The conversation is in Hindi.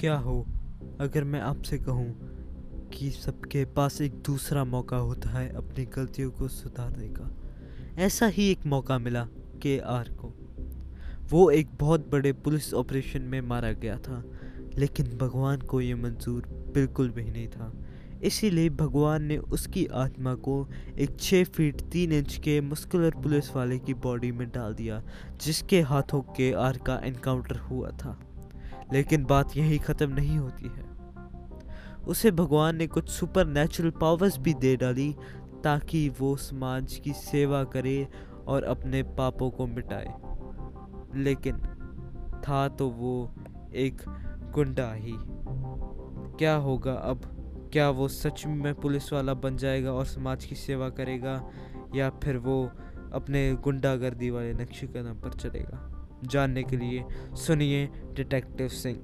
क्या हो अगर मैं आपसे कहूँ कि सबके पास एक दूसरा मौका होता है अपनी गलतियों को सुधारने का? ऐसा ही एक मौका मिला के आर को। वो एक बहुत बड़े पुलिस ऑपरेशन में मारा गया था, लेकिन भगवान को ये मंजूर बिल्कुल भी नहीं था। इसीलिए भगवान ने उसकी आत्मा को एक छः फीट तीन इंच के मुस्कुलर पुलिस वाले की बॉडी में डाल दिया, जिसके हाथों के आर का एनकाउंटर हुआ था। लेकिन बात यही ख़त्म नहीं होती है। उसे भगवान ने कुछ सुपर नेचुरल पावर्स भी दे डाली ताकि वो समाज की सेवा करे और अपने पापों को मिटाए। लेकिन था तो वो एक गुंडा ही। क्या होगा अब? क्या वो सच में पुलिस वाला बन जाएगा और समाज की सेवा करेगा या फिर वो अपने गुंडागर्दी वाले नक्शे कदम पर चलेगा? जानने के लिए सुनिए डिटेक्टिव सिंह।